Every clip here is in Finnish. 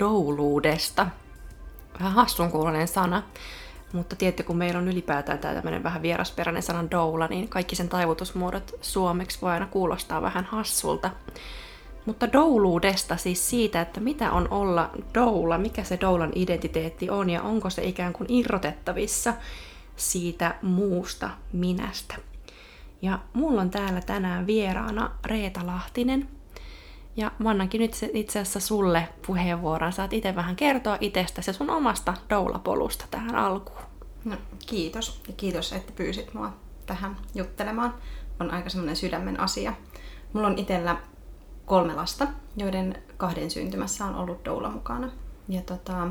douluudesta. Vähän hassun kuulonen sana, mutta tietty kun meillä on ylipäätään tämä tämmöinen vähän vierasperäinen sana doula, niin kaikki sen taivutusmuodot suomeksi voi aina kuulostaa vähän hassulta. Mutta douluudesta, siis siitä, että mitä on olla doula, mikä se doulan identiteetti on ja onko se ikään kuin irrotettavissa siitä muusta minästä. Ja mulla on täällä tänään vieraana Reeta Lahtinen, ja mä annankin nyt itse asiassa sulle puheenvuoron. Saat itse vähän kertoa itsestäsi ja sun omasta doulapolusta tähän alkuun. No, kiitos. Ja kiitos, että pyysit mua tähän juttelemaan. On aika semmoinen sydämen asia. Mulla on itsellä kolme lasta, joiden kahden syntymässä on ollut doula mukana. Ja tota,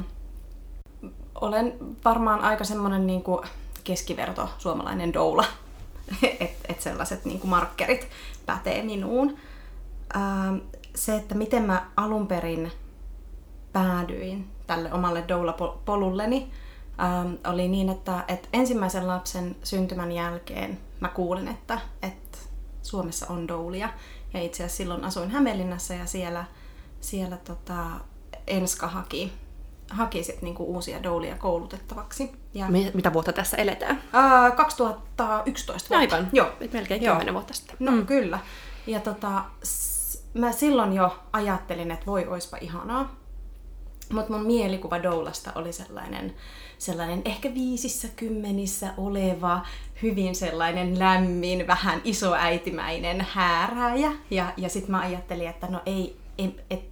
olen varmaan aika semmoinen niin kuin keskiverto suomalainen doula. että et sellaiset niin kuin markkerit pätee minuun. Se, että miten mä alun perin päädyin tälle omalle doula-polulleni, ähm, oli niin, että, että ensimmäisen lapsen syntymän jälkeen mä kuulin, että, että Suomessa on doulia. Ja itse asiassa silloin asuin Hämeenlinnassa ja siellä, siellä tota, Enska haki, haki sit niinku uusia doulia koulutettavaksi. Ja, Mitä vuotta tässä eletään? Ää, 2011 vuotta. Aivan, Joo. melkein kymmenen vuotta sitten. No mm. kyllä. Ja tota, mä silloin jo ajattelin, että voi, oispa ihanaa. Mutta mun mielikuva Doulasta oli sellainen, sellainen ehkä viisissä kymmenissä oleva, hyvin sellainen lämmin, vähän isoäitimäinen häärääjä. Ja, ja sitten mä ajattelin, että no ei, ei, et,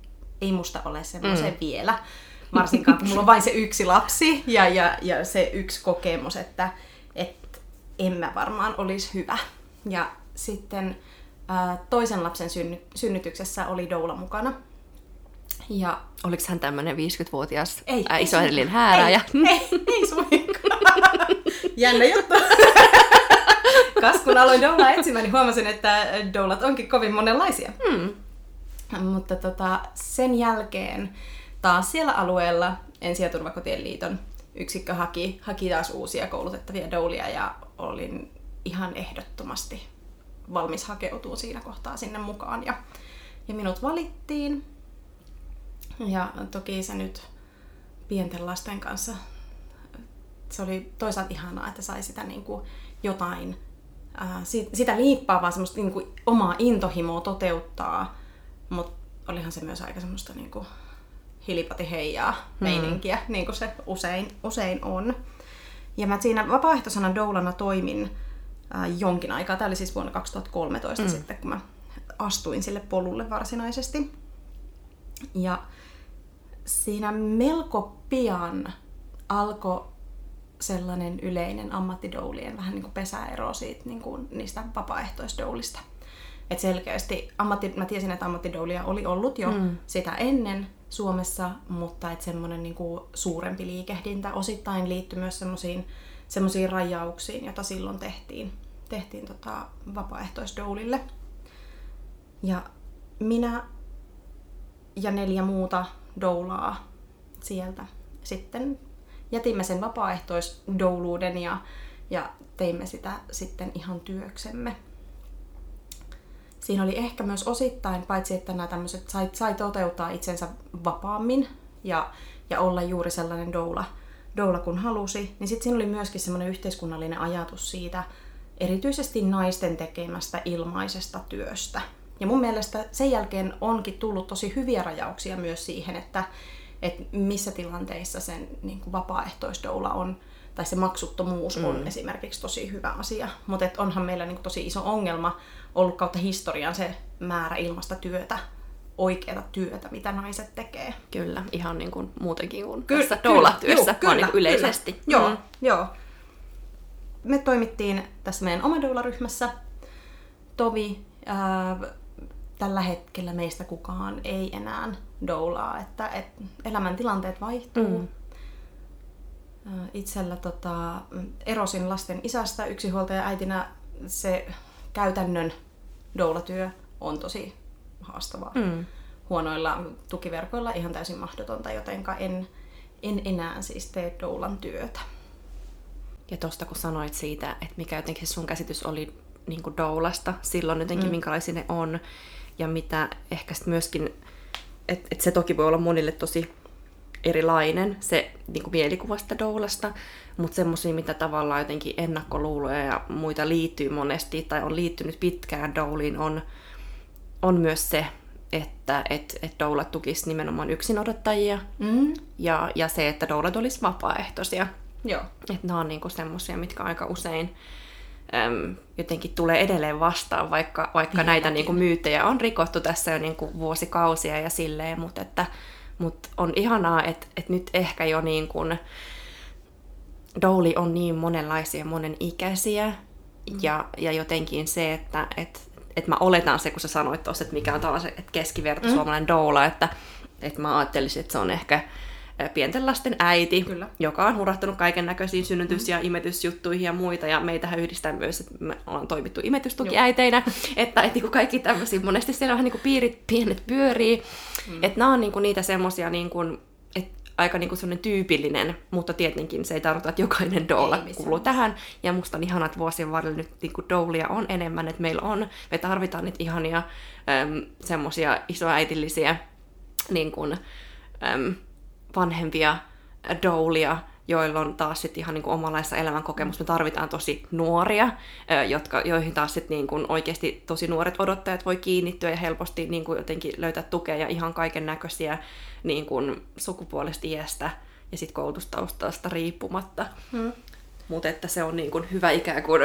ei musta ole semmoisen mm. vielä. Varsinkaan, kun mulla on vain se yksi lapsi ja, ja, ja se yksi kokemus, että et en mä varmaan olisi hyvä. Ja sitten toisen lapsen synny- synnytyksessä oli Doula mukana. Ja Oliko hän tämmöinen 50-vuotias ei, ää, isoäidillinen häärääjä? Ei, ei, ei suinkaan. Jännä juttu. Kas kun aloin Doulaa etsimään, niin huomasin, että Doulat onkin kovin monenlaisia. Hmm. Mutta tota, sen jälkeen taas siellä alueella Ensi- ja turvakotien liiton yksikkö haki, haki taas uusia koulutettavia doulia ja olin ihan ehdottomasti valmis hakeutuu siinä kohtaa sinne mukaan. Ja, ja minut valittiin. Ja toki se nyt pienten lasten kanssa, se oli toisaalta ihanaa, että sai sitä niin kuin jotain, ää, sitä liippaavaa semmoista niin kuin omaa intohimoa toteuttaa, mutta olihan se myös aika semmoista niin kuin hilipati heijaa hmm. meininkiä, niin kuin se usein, usein on. Ja mä siinä vapaaehtoisena doulana toimin äh, jonkin aikaa. Tämä oli siis vuonna 2013 mm. sitten, kun mä astuin sille polulle varsinaisesti. Ja siinä melko pian alkoi sellainen yleinen ammattidoulien vähän niin kuin pesäero siitä, niin kuin niistä vapaaehtoisdoulista. Et selkeästi, ammatti, mä tiesin, että ammattidoulia oli ollut jo mm. sitä ennen Suomessa, mutta että semmoinen niin kuin suurempi liikehdintä osittain liittyi myös semmoisiin semmoisiin rajauksiin, joita silloin tehtiin, tehtiin tota vapaaehtoisdoulille. Ja minä ja neljä muuta doulaa sieltä sitten jätimme sen vapaaehtoisdouluuden ja, ja teimme sitä sitten ihan työksemme. Siinä oli ehkä myös osittain, paitsi että nämä tämmöiset sai, sai toteuttaa itsensä vapaammin ja, ja olla juuri sellainen doula, doula kun halusi, niin sitten siinä oli myöskin semmoinen yhteiskunnallinen ajatus siitä erityisesti naisten tekemästä ilmaisesta työstä. Ja mun mielestä sen jälkeen onkin tullut tosi hyviä rajauksia myös siihen, että, että missä tilanteissa sen niin kuin vapaaehtoisdoula on, tai se maksuttomuus on mm. esimerkiksi tosi hyvä asia. Mutta onhan meillä niin kuin tosi iso ongelma ollut kautta historian se määrä ilmasta työtä, oikeata työtä, mitä naiset tekee. Kyllä, ihan niin kuin muutenkin kuin Ky- tässä doula-työssä, kyllä, vaan niin yleisesti. Kyllä. Joo, mm. joo. Me toimittiin tässä meidän oma doula-ryhmässä. Tovi, ää, tällä hetkellä meistä kukaan ei enää doulaa, että et elämäntilanteet vaihtuu. Mm. Itsellä tota, erosin lasten isästä yksinhuoltaja äitinä se käytännön doulatyö on tosi haastavaa. Mm. Huonoilla tukiverkoilla ihan täysin mahdotonta, jotenka en, en enää siis tee doulan työtä. Ja tuosta kun sanoit siitä, että mikä jotenkin sun käsitys oli niin kuin doulasta silloin jotenkin, mm. minkälaisia ne on, ja mitä ehkä myöskin, että et se toki voi olla monille tosi erilainen, se niin kuin mielikuva sitä doulasta, mutta semmoisia, mitä tavallaan jotenkin ennakkoluuloja ja muita liittyy monesti, tai on liittynyt pitkään douliin, on, on myös se, että et, et doulat tukisi nimenomaan yksinodottajia, mm. ja, ja se, että doulat olisi vapaaehtoisia. Joo. Että nämä on niinku semmoisia, mitkä aika usein äm, jotenkin tulee edelleen vastaan, vaikka, vaikka näitä niinku myyttejä on rikottu tässä jo niinku vuosikausia ja silleen, mutta että mut on ihanaa, että et nyt ehkä jo niin kuin, douli on niin monenlaisia, monen ikäisiä, mm. ja, ja jotenkin se, että et, et mä oletan se, kun sä sanoit tuossa, että mikä on tällaisen keskiverto mm. suomalainen doula, että et mä ajattelisin, että se on ehkä pienten lasten äiti, Kyllä. joka on hurahtanut kaiken näköisiin synnytys- ja imetysjuttuihin ja muita, ja meitähän yhdistää myös, että me ollaan toimittu imetystukiäiteinä, että et, niin kaikki tämmöisiä, monesti siellä vähän niin piirit pienet pyörii, mm. että nämä on niin kuin niitä semmoisia niin kuin, aika niin kuin tyypillinen, mutta tietenkin se ei tarkoita, että jokainen doula ei, kuuluu tähän. Ja musta on ihana, että vuosien varrella nyt niin kuin doulia on enemmän, että meillä on, me tarvitaan niitä ihania semmoisia isoäitillisiä niin kuin, äm, vanhempia doulia, joilla on taas sitten ihan niin kuin omanlaista elämänkokemusta. Me tarvitaan tosi nuoria, jotka, joihin taas sitten niin kuin oikeasti tosi nuoret odottajat voi kiinnittyä ja helposti niin kuin jotenkin löytää tukea ja ihan kaiken näköisiä niin kuin sukupuolesta iästä ja sitten koulutustaustasta riippumatta. Hmm. Mutta että se on niin kuin hyvä ikään kuin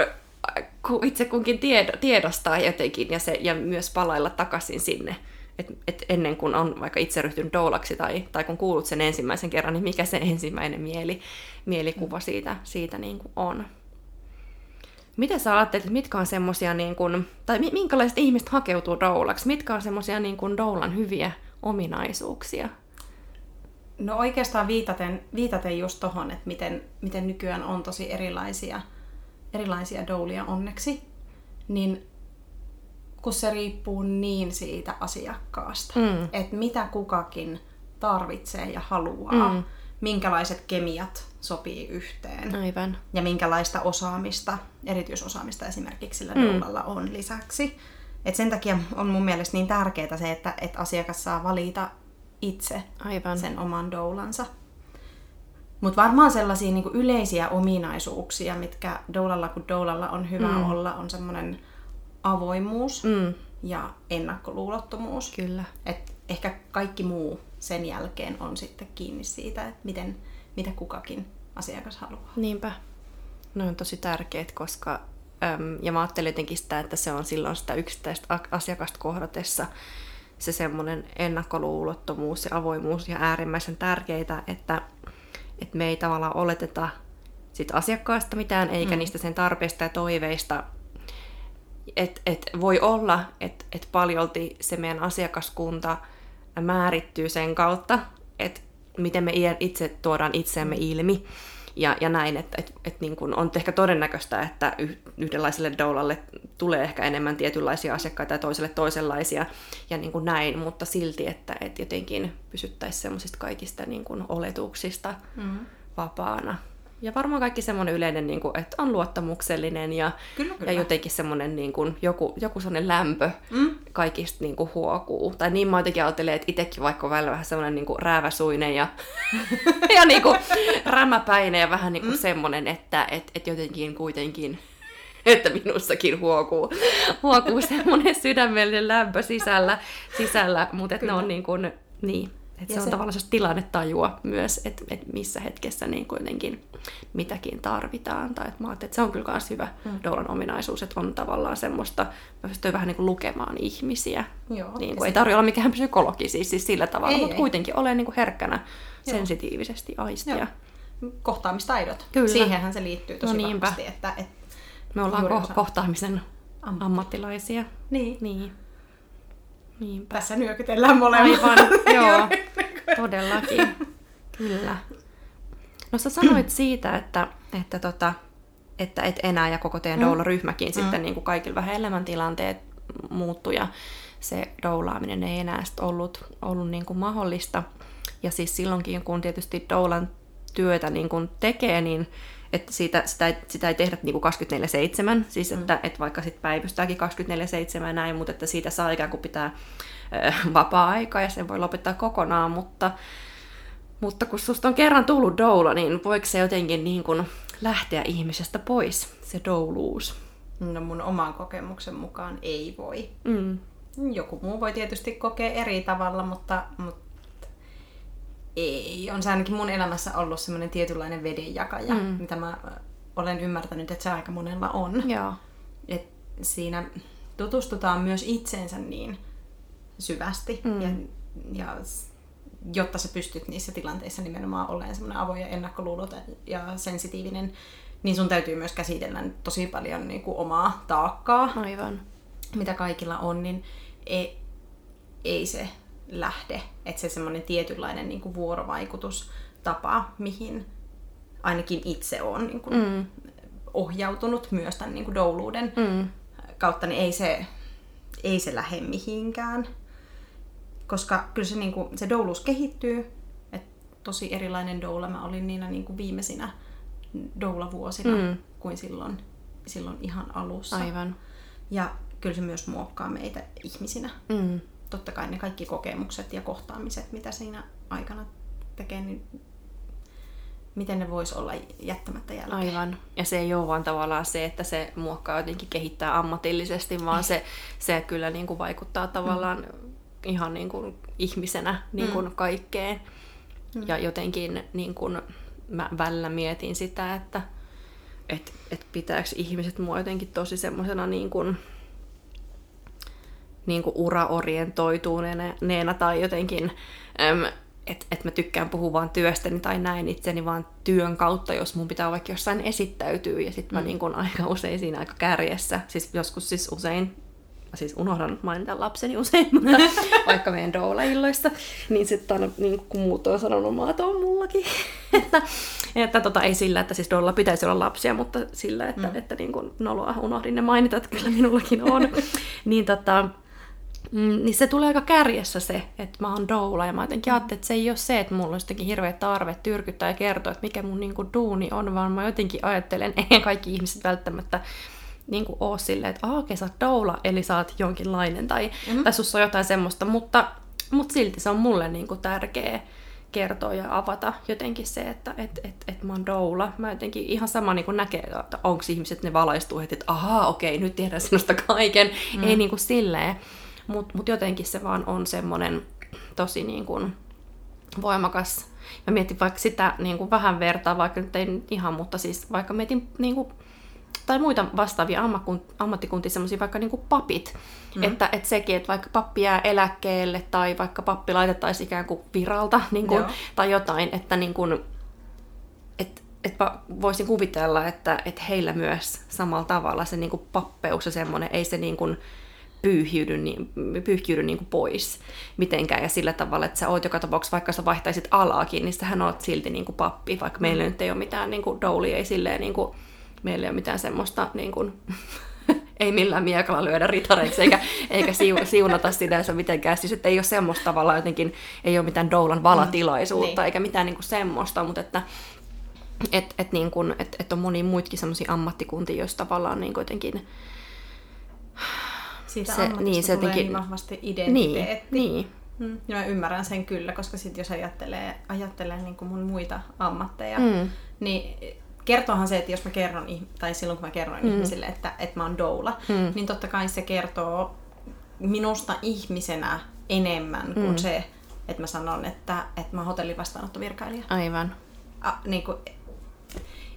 itse kunkin tiedostaa jotenkin ja, se, ja myös palailla takaisin sinne et, et ennen kuin on vaikka itse ryhtynyt doulaksi tai, tai kun kuulut sen ensimmäisen kerran, niin mikä se ensimmäinen mieli, mielikuva siitä, siitä niin kuin on. Miten sä ajattelet, mitkä on semmosia, niin kuin, tai minkälaiset ihmiset hakeutuu doulaksi? Mitkä on semmosia niin kuin doulan hyviä ominaisuuksia? No oikeastaan viitaten, viitaten just tohon, että miten, miten nykyään on tosi erilaisia, erilaisia doulia onneksi, niin kun se riippuu niin siitä asiakkaasta, mm. että mitä kukakin tarvitsee ja haluaa, mm. minkälaiset kemiat sopii yhteen Aivan. ja minkälaista osaamista, erityisosaamista esimerkiksi sillä mm. on lisäksi. Et sen takia on mun mielestä niin tärkeää se, että, että asiakas saa valita itse Aivan. sen oman doulansa. Mutta varmaan sellaisia niin yleisiä ominaisuuksia, mitkä doulalla kun doulalla on hyvä mm. olla, on semmoinen avoimuus mm. ja ennakkoluulottomuus. Kyllä. Et ehkä kaikki muu sen jälkeen on sitten kiinni siitä, että miten, mitä kukakin asiakas haluaa. Niinpä. Ne on tosi tärkeät, koska äm, ja mä ajattelin jotenkin sitä, että se on silloin sitä yksittäistä asiakasta kohdatessa se semmoinen ennakkoluulottomuus ja avoimuus ja äärimmäisen tärkeitä, että, että me ei tavallaan oleteta sit asiakkaasta mitään, eikä mm. niistä sen tarpeista ja toiveista, että et voi olla, että et paljolti se meidän asiakaskunta määrittyy sen kautta, että miten me itse tuodaan itseämme ilmi. Ja, ja näin, että et, et niin kun on ehkä todennäköistä, että yhdenlaiselle doulalle tulee ehkä enemmän tietynlaisia asiakkaita ja toiselle toisenlaisia ja niin kuin näin, mutta silti, että et jotenkin pysyttäisiin semmoisista kaikista niin kuin oletuksista mm-hmm. vapaana. Ja varmaan kaikki semmoinen yleinen, niin kuin, että on luottamuksellinen ja, kyllä, kyllä. ja jotenkin semmoinen niin kuin, joku, joku semmoinen lämpö mm. kaikista niin kuin, huokuu. Tai niin mä jotenkin ajattelen, että itsekin vaikka on välillä vähän semmoinen niin kuin, rääväsuinen ja, ja niin kuin, rämäpäinen ja vähän niin kuin, mm. semmoinen, että et, et jotenkin kuitenkin että minussakin huokuu, huokuu semmoinen sydämellinen lämpö sisällä, sisällä mutta ne on niin kuin, niin, että se on se... tavallaan se tilannetajua myös, että, että missä hetkessä niin kuitenkin mitäkin tarvitaan. Tai että mä että se on kyllä myös hyvä mm. Doulan ominaisuus, että on tavallaan semmoista, pystyy vähän niin kuin lukemaan ihmisiä. Joo, niin kuin, ei tarvitse olla mikään psykologi siis, siis sillä tavalla, ei, mutta ei. kuitenkin ole niin kuin herkkänä Joo. sensitiivisesti aistia. Joo. Kohtaamistaidot. Kyllä. Siihenhän se liittyy tosi no vahvasti. Että, että Me ollaan ko- kohtaamisen ammattilaisia. Niin. niin. Niinpä. Tässä nyökytellään molemmat. Aivan, joo, todellakin. Kyllä. No sä sanoit siitä, että, että, tota, että et enää ja koko teidän mm. doula-ryhmäkin mm. sitten niin kuin kaikilla vähän elämäntilanteet muuttui ja se doulaaminen ei enää sit ollut, ollut niin kuin mahdollista. Ja siis silloinkin, kun tietysti doulan työtä niin kuin tekee, niin että siitä, sitä, ei, sitä ei tehdä niin kuin 24-7, siis mm. että, että vaikka sitten päivystääkin 24-7 ja näin, mutta että siitä saa ikään kuin pitää ö, vapaa-aikaa ja sen voi lopettaa kokonaan, mutta, mutta kun susta on kerran tullut doula, niin voiko se jotenkin niin kuin lähteä ihmisestä pois, se douluus? No mun oman kokemuksen mukaan ei voi. Mm. Joku muu voi tietysti kokea eri tavalla, mutta, mutta ei. On se ainakin mun elämässä ollut semmoinen tietynlainen vedenjakaja, mm. mitä mä olen ymmärtänyt, että se aika monella on. Joo. Et siinä tutustutaan myös itseensä niin syvästi, mm. ja, ja jotta sä pystyt niissä tilanteissa nimenomaan olemaan semmoinen avoin ja ennakkoluuloton ja sensitiivinen, niin sun täytyy myös käsitellä tosi paljon niin kuin omaa taakkaa, Aivan. mitä kaikilla on, niin ei, ei se lähde. Että se semmoinen tietynlainen niin kuin vuorovaikutustapa, mihin ainakin itse on niin kuin mm. ohjautunut myös tämän niin kuin douluuden mm. kautta, niin ei se, ei se lähde mihinkään. Koska kyllä se, niin kuin, se douluus kehittyy. Et tosi erilainen doula mä olin niinä niin kuin viimeisinä doula-vuosina mm. kuin silloin, silloin ihan alussa. Aivan. Ja kyllä se myös muokkaa meitä ihmisinä. Mm totta kai ne kaikki kokemukset ja kohtaamiset, mitä siinä aikana tekee, niin miten ne voisi olla jättämättä jälkeen. Aivan. Ja se ei ole vaan tavallaan se, että se muokkaa jotenkin kehittää ammatillisesti, vaan se, se kyllä niin kuin vaikuttaa tavallaan mm. Ihan niin kuin ihmisenä niin kuin mm. kaikkeen. Mm. Ja jotenkin niin kuin mä välillä mietin sitä, että et, et pitääkö ihmiset mua jotenkin tosi semmoisena niin kuin, niin kuin uraorientoituneena tai jotenkin, että et mä tykkään puhua vaan työstäni tai näin itseni vaan työn kautta, jos mun pitää vaikka jossain esittäytyy ja sitten mä mm. niin kuin aika usein siinä aika kärjessä, siis joskus siis usein siis unohdan mainita lapseni usein, mutta vaikka meidän doula-illoista, niin sitten niin kun muut on sanonut, että on mullakin. että että tota, ei sillä, että siis doula pitäisi olla lapsia, mutta sillä, että, mm. että niin kun noloa unohdin ne mainita, että kyllä minullakin on. niin tota, Mm, niin se tulee aika kärjessä se, että mä oon doula ja mä jotenkin ajattelin, että se ei ole se, että mulla on jotenkin hirveä tarve tyrkyttää ja kertoa, että mikä mun niinku duuni on, vaan mä jotenkin ajattelen, ei kaikki ihmiset välttämättä niin kuin ole silleen, että okei, sä oot doula, eli sä oot jonkinlainen, tai, mm-hmm. tai sussa on jotain semmoista, mutta, mutta silti se on mulle niin kuin tärkeä kertoa ja avata jotenkin se, että et, et, et mä oon doula. Mä jotenkin ihan sama niin kuin näkee, että onko ihmiset, ne valaistuu heti, että ahaa, okei, nyt tiedän sinusta kaiken. Mm. Ei niin kuin silleen. Mutta mut jotenkin se vaan on semmoinen tosi niin kuin voimakas. Mä mietin vaikka sitä niin kuin vähän vertaa, vaikka nyt ei ihan, mutta siis vaikka mietin niin kuin, tai muita vastaavia ammattikuntia, semmoisia vaikka niin kuin papit. Mm. Että, että sekin, että vaikka pappi jää eläkkeelle tai vaikka pappi laitettaisiin ikään kuin viralta niin kuin, tai jotain, että niin kuin, et, et voisin kuvitella, että, että heillä myös samalla tavalla se niin kuin pappeus ja semmoinen, ei se niin kuin, pyyhiydy, niin, pyyhkiydy niin kuin pois mitenkään ja sillä tavalla, että sä oot joka tapauksessa, vaikka sä vaihtaisit alaakin, niin sähän oot silti niin kuin pappi, vaikka mm. meillä nyt ei ole mitään niin kuin doulia, ei silleen niin kuin, meillä ei ole mitään semmoista niin kuin, ei millään miekalla lyödä ritareiksi eikä, eikä siunata sinänsä mitenkään. Siis että ei ole semmoista tavalla jotenkin, ei ole mitään doulan valatilaisuutta mm, eikä mitään niin kuin semmoista, mutta että et, et, niin kuin, et, et on moni muitakin semmoisia ammattikuntia, joissa tavallaan niin jotenkin siitä se, niin, se jotenkin... niin vahvasti identiteetti. Niin, niin. Mm. Ja mä ymmärrän sen kyllä, koska sit jos ajattelee, ajattelee niin kuin mun muita ammatteja, mm. niin kertoohan se, että jos mä kerron, tai silloin kun mä kerron mm. ihmisille, että, että mä oon doula, mm. niin totta kai se kertoo minusta ihmisenä enemmän kuin mm. se, että mä sanon, että, että mä oon hotellin vastaanottovirkailija. Aivan. A, niin kuin,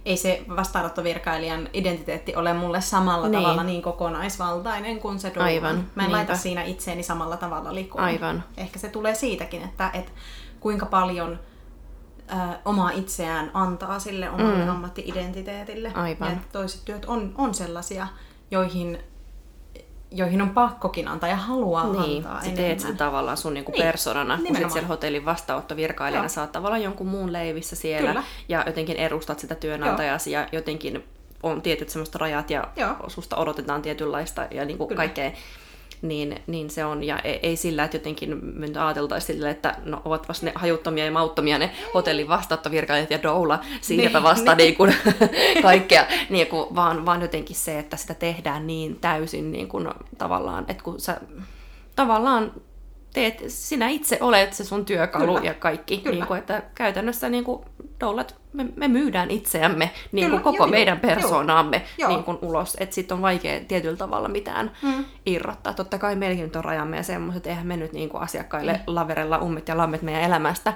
ei se vastaanottovirkailijan identiteetti ole mulle samalla niin. tavalla niin kokonaisvaltainen kuin se duuna. Aivan, Mä en niinpä. laita siinä itseeni samalla tavalla likoon. Aivan. Ehkä se tulee siitäkin, että, että kuinka paljon ö, omaa itseään antaa sille omalle mm. ammatti-identiteetille. Aivan. Ja toiset työt on, on sellaisia, joihin joihin on pakkokin antaa ja haluaa Niin, antaa sä teet sen tavallaan sun niinku Niin, persoonana, kun sit siellä hotellin vastaanottovirkailijana Joo. oot tavallaan jonkun muun leivissä siellä Kyllä. ja jotenkin edustat sitä työnantajasi ja jotenkin on tietyt semmoiset rajat ja Joo. susta odotetaan tietynlaista ja niinku kaikkea. Niin, niin se on, ja ei, ei sillä, että jotenkin me ajateltaisiin sillä, että no ovat vasta ne hajuttomia ja mauttomia ne hotellin vastaanottovirkailijat ja doula, siinäpä Niin, vasta niin. niin kuin kaikkea, niin kuin, vaan, vaan jotenkin se, että sitä tehdään niin täysin niin kuin, tavallaan, että kun sä tavallaan teet, sinä itse olet se sun työkalu Kyllä. ja kaikki, Kyllä. niin kuin, että käytännössä niin kuin, doulat, me, me myydään itseämme, niin Kyllä, kuin koko joo, meidän persoonaamme Joo. niin kuin ulos, että sitten on vaikea tietyllä tavalla mitään Mm. irrottaa. Totta kai meilläkin nyt on rajamme ja semmoiset, eihän me nyt niin kuin asiakkaille Mm. laverella ummet ja lammet meidän elämästä,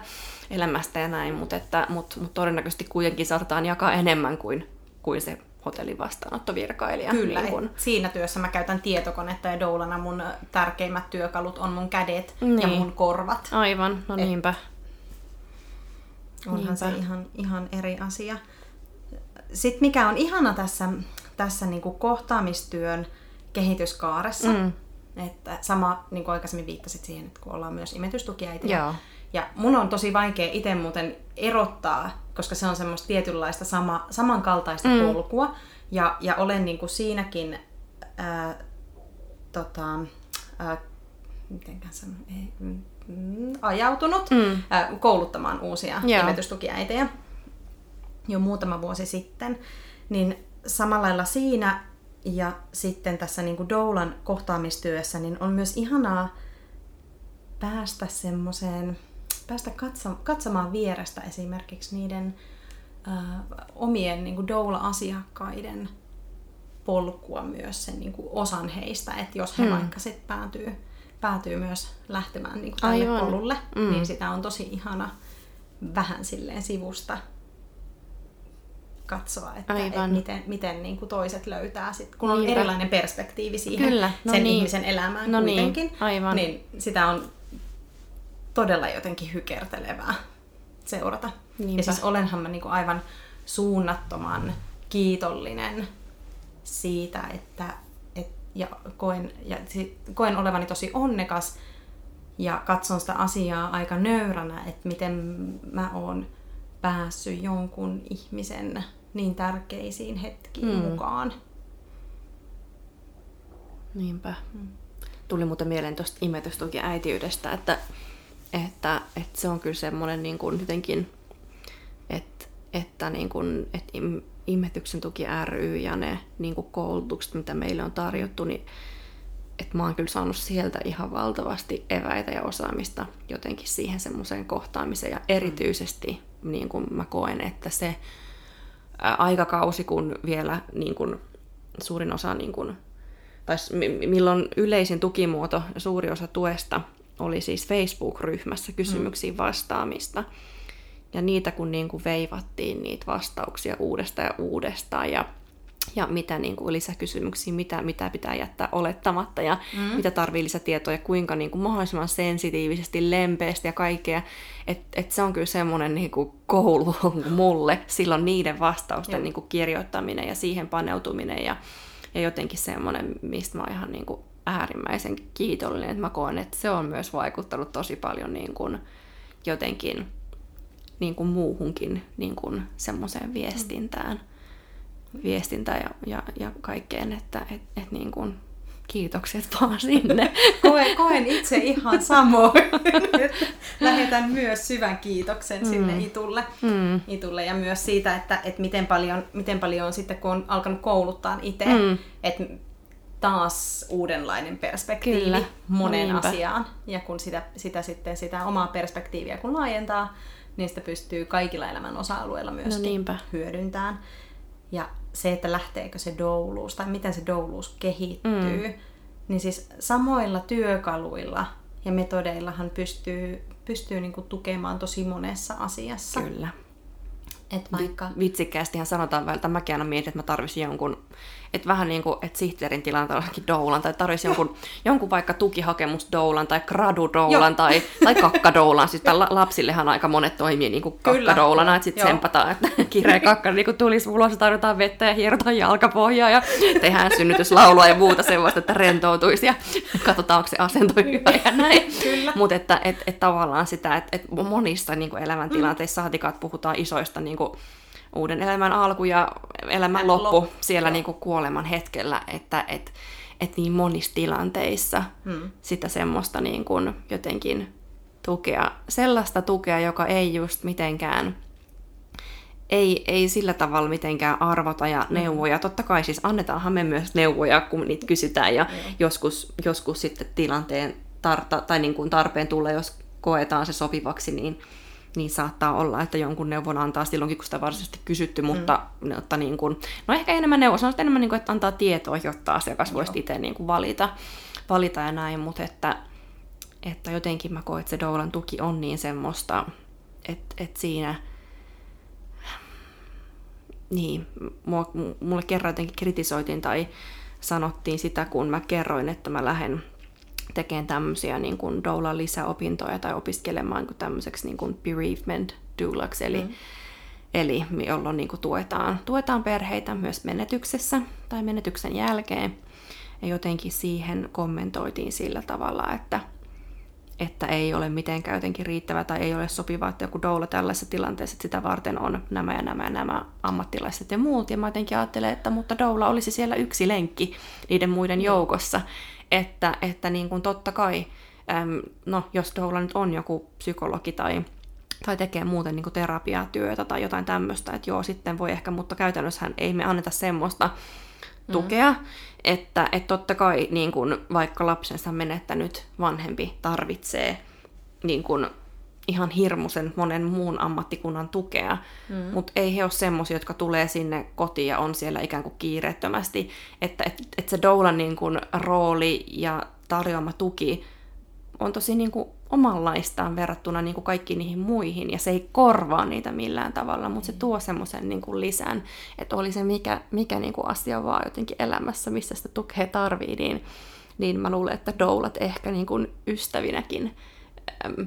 elämästä ja näin, mutta että, mut, mut todennäköisesti kuitenkin saatetaan jakaa enemmän kuin, kuin se hotellin vastaanottovirkailija. Kyllä, niin kuin, et siinä työssä mä käytän tietokonetta ja doulana mun tärkeimmät työkalut on mun kädet ja Niin. mun korvat. Aivan, no Et- niinpä. Onhan se Niinpä. ihan, ihan eri asia. Sitten mikä on ihana tässä, tässä niin kuin kohtaamistyön kehityskaaressa, Mm. että sama niin kuin aikaisemmin viittasit siihen, että kun ollaan myös imetystukiäitiä. Joo. Ja mun on tosi vaikea itse muuten erottaa, koska se on semmoista tietynlaista sama, samankaltaista mm. polkua. Ja, ja olen niin kuin siinäkin ää, tota, ää, mitenkään sanon, ei, mm, ajautunut Mm. ää, kouluttamaan uusia Joo. imetystukiäitejä jo muutama vuosi sitten. Niin samalla lailla siinä ja sitten tässä niin kuin doulan kohtaamistyössä niin on myös ihanaa päästä semmoiseen, päästä katso, katsomaan vierestä esimerkiksi niiden ää, omien niin kuin doula-asiakkaiden polkua myös sen niin kuin osan heistä, että jos he Hmm. vaikka sitten päätyy, päätyy myös lähtemään niin kuin tälle Aivan. polulle, Mm. niin sitä on tosi ihana vähän silleen sivusta katsoa, että, Aivan. miten, miten niin kuin toiset löytää, sit, kun on Niinpä. erilainen perspektiivi siihen Kyllä, no sen niin. ihmisen elämään No niin, kuitenkin, aivan. niin sitä on todella jotenkin hykertelevää seurata. Niinpä. Ja siis olenhan mä niinku aivan suunnattoman kiitollinen siitä, että et, ja koen, ja koen olevani tosi onnekas ja katson sitä asiaa aika nöyränä, että miten mä oon päässyt jonkun ihmisen niin tärkeisiin hetkiin Mm. mukaan. Niinpä. Tuli muuten mieleen tuosta imetystuki äitiydestä, että, että, että se on kyllä semmoinen niin kuin jotenkin, että, että, niin kuin, että im, imetyksen tuki ry ja ne niin kuin koulutukset, mitä meille on tarjottu, niin että mä oon kyllä saanut sieltä ihan valtavasti eväitä ja osaamista jotenkin siihen semmoiseen kohtaamiseen. Ja erityisesti niin kuin mä koen, että se aikakausi, kun vielä niin kuin, suurin osa, niin kuin, tai milloin yleisin tukimuoto, suuri osa tuesta oli siis Facebook-ryhmässä kysymyksiin vastaamista. Ja niitä kun niin kuin veivattiin niitä vastauksia uudestaan ja uudestaan ja, ja mitä niin kuin lisäkysymyksiä, mitä, mitä pitää jättää olettamatta ja mm. mitä tarvii lisätietoja, kuinka niin kuin mahdollisimman sensitiivisesti, lempeästi ja kaikkea. Että et se on kyllä semmoinen niin kuin koulu mulle silloin niiden vastausten Joo. niin kuin kirjoittaminen ja siihen paneutuminen ja, ja jotenkin semmoinen, mistä mä oon ihan niin kuin äärimmäisen kiitollinen, että mä koen, että se on myös vaikuttanut tosi paljon niin kuin jotenkin niin kuin muuhunkin niin kuin semmoiseen viestintään, viestintään ja, ja, ja kaikkeen, että et, et niin kuin kiitokset vaan sinne. Koen, koen itse ihan samoin. Lähetän myös syvän kiitoksen mm. sinne Itulle. Mm. Itulle ja myös siitä, että, että miten, paljon, miten paljon on sitten, kun on alkanut kouluttaa itse. Mm. että taas uudenlainen perspektiivi Kyllä. moneen Niinpä. asiaan. Ja kun sitä, sitä sitten sitä omaa perspektiiviä kun laajentaa, niin sitä pystyy kaikilla elämän osa-alueilla myöskin No niinpä. hyödyntämään. Ja se, että lähteekö se douluus tai miten se douluus kehittyy, mm. niin siis samoilla työkaluilla ja metodeillahan pystyy, pystyy niinku tukemaan tosi monessa asiassa. Kyllä. Et vaikka... Vitsikkäästihän sanotaan välillä, että mäkin aina mietin, että mä tarvitsin jonkun, että vähän niin kuin, että sihteerin tilan tarvitsisi doulan, tai tarvitsisi jonkun, jonkun vaikka tukihakemus doulan, tai gradu doulan, tai, tai kakkadoulan. Siis la, lapsillehan aika monet toimii niin kuin kakkadoulana, että sitten sempataan, että kireä kakka niin kuin tulisi ulos, tarvitaan vettä ja hierotaan jalkapohjaa, ja tehdään synnytyslaulua ja muuta sellaista, että rentoutuisi, ja katsotaan, onko se asento hyvä ja näin. Mutta että et, et tavallaan sitä, että et monissa niin kuin elämäntilanteissa, mm. saatikaan, että puhutaan isoista niin kuin, uuden elämän alku ja elämän loppu, loppu siellä niin kuin kuoleman hetkellä, että et, et niin monissa tilanteissa hmm. sitä semmoista niin kuin jotenkin tukea, sellaista tukea, joka ei just mitenkään, ei, ei sillä tavalla mitenkään arvota ja hmm. neuvoja. Totta kai siis annetaanhan me myös neuvoja, kun niitä kysytään ja mm. joskus, joskus sitten tilanteen tarta, tai niin kuin tarpeen tulee, jos koetaan se sopivaksi, niin niin saattaa olla, että jonkun neuvon antaa silloinkin, kun sitä varsinaisesti kysytty, mutta, mm. mutta niin kuin, no ehkä enemmän neuvo, sanoisin enemmän, niin kuin, että antaa tietoa, jotta asiakas voisi itse niin kuin valita, valita ja näin, mutta että, että jotenkin mä koen, että se doulan tuki on niin semmoista, että, että siinä, niin, mulle kerran jotenkin kritisoitiin tai sanottiin sitä, kun mä kerroin, että mä lähden tekemään tämmöisiä niin kuin doulan lisäopintoja tai opiskelemaan niin tämmöiseksi niin kuin bereavement doulaksi, eli, mm. eli jolloin niin kuin tuetaan, tuetaan perheitä myös menetyksessä tai menetyksen jälkeen. Ja jotenkin siihen kommentoitiin sillä tavalla, että, että ei ole mitenkään jotenkin riittävä tai ei ole sopiva, että joku doula tällaisessa tilanteessa, että sitä varten on nämä ja nämä ja nämä ammattilaiset ja muut. Ja mä jotenkin ajattelen, että mutta doula olisi siellä yksi lenkki niiden muiden joukossa että, että niin kuin totta kai, äm, no jos tuolla nyt on joku psykologi tai, tai tekee muuten niin kuin terapiatyötä tai jotain tämmöistä, että joo, sitten voi ehkä, mutta käytännössähän ei me anneta semmoista mm. tukea, mm. että, että totta kai niin kuin, vaikka lapsensa menettänyt vanhempi tarvitsee niin kuin, ihan hirmuisen monen muun ammattikunnan tukea, mm. mutta ei he ole semmoisia, jotka tulee sinne kotiin ja on siellä ikään kuin kiireettömästi. Että et, et se doulan niin kuin, rooli ja tarjoama tuki on tosi niin kuin, omanlaistaan verrattuna niin kuin kaikkiin niihin muihin, ja se ei korvaa niitä millään tavalla, mutta se mm. tuo semmoisen niin kuin lisän, että oli se mikä, mikä niin kuin asia vaan jotenkin elämässä, missä sitä tukea tarvii, niin, niin mä luulen, että doulat ehkä niin kuin ystävinäkin äm,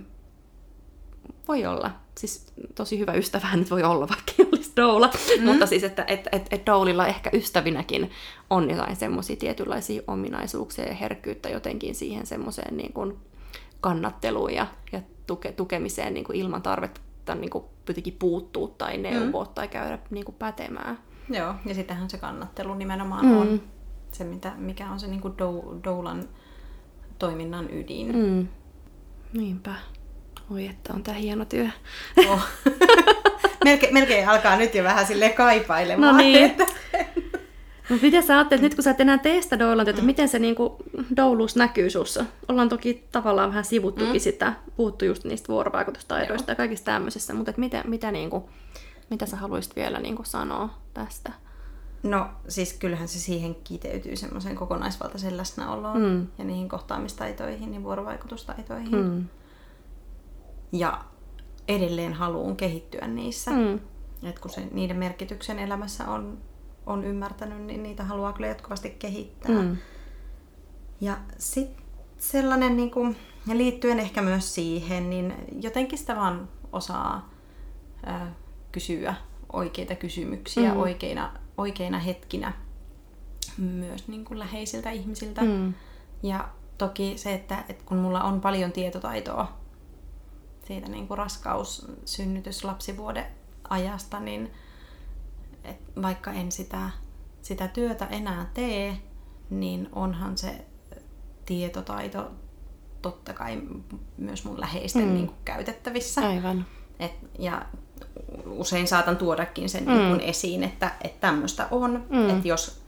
voi olla. Siis tosi hyvä ystävä nyt voi olla, vaikka ei olisi doula. Mm. Mutta siis, että et, et, et doulilla ehkä ystävinäkin on jotain semmoisia tietynlaisia ominaisuuksia ja herkkyyttä jotenkin siihen semmoiseen niin kuin kannatteluun ja, ja tuke, tukemiseen niin kuin ilman tarvetta niin kuin jotenkin puuttuu tai neuvoa mm. tai käydä niin kuin pätemään. Joo, ja sittenhän se kannattelu nimenomaan mm. on se, mitä, mikä on se niin kuin doulan toiminnan ydin. Mm. Niinpä. Oi, että on tämä hieno työ. Oh. melkein, melkein alkaa nyt jo vähän sille kaipailemaan. No niin. Että... No, miten sä ajattelet, nyt kun sä et enää tee sitä että mm. miten se niinku, douluus näkyy sussa? Ollaan toki tavallaan vähän sivuttukin mm. sitä, puhuttu just niistä vuorovaikutustaidoista Joo. ja kaikista tämmöisistä, mutta et mitä, mitä, niinku, mitä sä haluaisit vielä niinku sanoa tästä? No siis kyllähän se siihen kiteytyy semmoisen kokonaisvaltaisen läsnäoloon mm. ja niihin kohtaamistaitoihin ja vuorovaikutustaitoihin. Mm ja edelleen haluun kehittyä niissä. Mm. Et kun se, niiden merkityksen elämässä on, on ymmärtänyt, niin niitä haluaa kyllä jatkuvasti kehittää. Mm. Ja sitten sellainen, niin kuin, ja liittyen ehkä myös siihen, niin jotenkin sitä vaan osaa ää, kysyä oikeita kysymyksiä mm. oikeina, oikeina hetkinä myös niin kuin läheisiltä ihmisiltä. Mm. Ja toki se, että, että kun mulla on paljon tietotaitoa siitä niin kuin raskaus, synnytys, lapsivuoden ajasta, niin et vaikka en sitä, sitä työtä enää tee, niin onhan se tietotaito totta kai myös mun läheisten mm. niin kuin käytettävissä. Aivan. Et, ja usein saatan tuodakin sen mm. niin kuin esiin, että, että tämmöistä on. Mm. Että jos,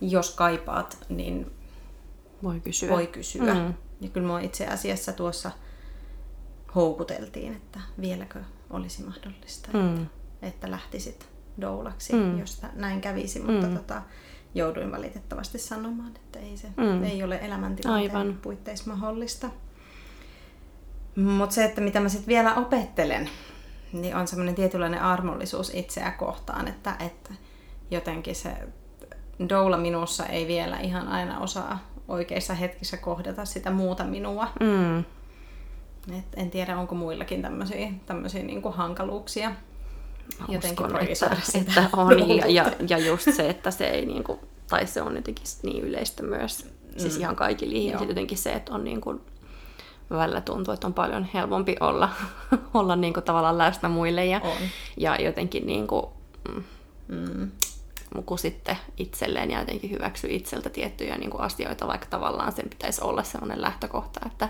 jos kaipaat, niin voi kysyä. Voi kysyä. Mm. Ja kyllä mua itse asiassa tuossa houkuteltiin, että vieläkö olisi mahdollista, mm. että, että lähtisit doulaksi, mm. jos näin kävisi, mutta mm. tota, jouduin valitettavasti sanomaan, että ei se mm. ei ole elämäntilanteen Aivan. puitteissa mahdollista. Mutta se, että mitä mä sitten vielä opettelen, niin on semmoinen tietynlainen armollisuus itseä kohtaan, että, että jotenkin se doula minussa ei vielä ihan aina osaa oikeissa hetkissä kohdata sitä muuta minua. Mm. Et en tiedä, onko muillakin tämmöisiä, tämmöisiä niin kuin hankaluuksia. Jotenkin Uskon, että, että on. Ja, ja, ja just se, että se ei niinku, tai se on jotenkin niin yleistä myös, siis mm. ihan kaikille ihmisille jotenkin se, että on niin kuin, välillä tuntuu, että on paljon helpompi olla, olla niin kuin tavallaan läsnä muille ja, on. ja jotenkin niin kuin, mm, kuin sitten itselleen ja jotenkin hyväksyä itseltä tiettyjä niin kuin asioita, vaikka tavallaan sen pitäisi olla sellainen lähtökohta, että,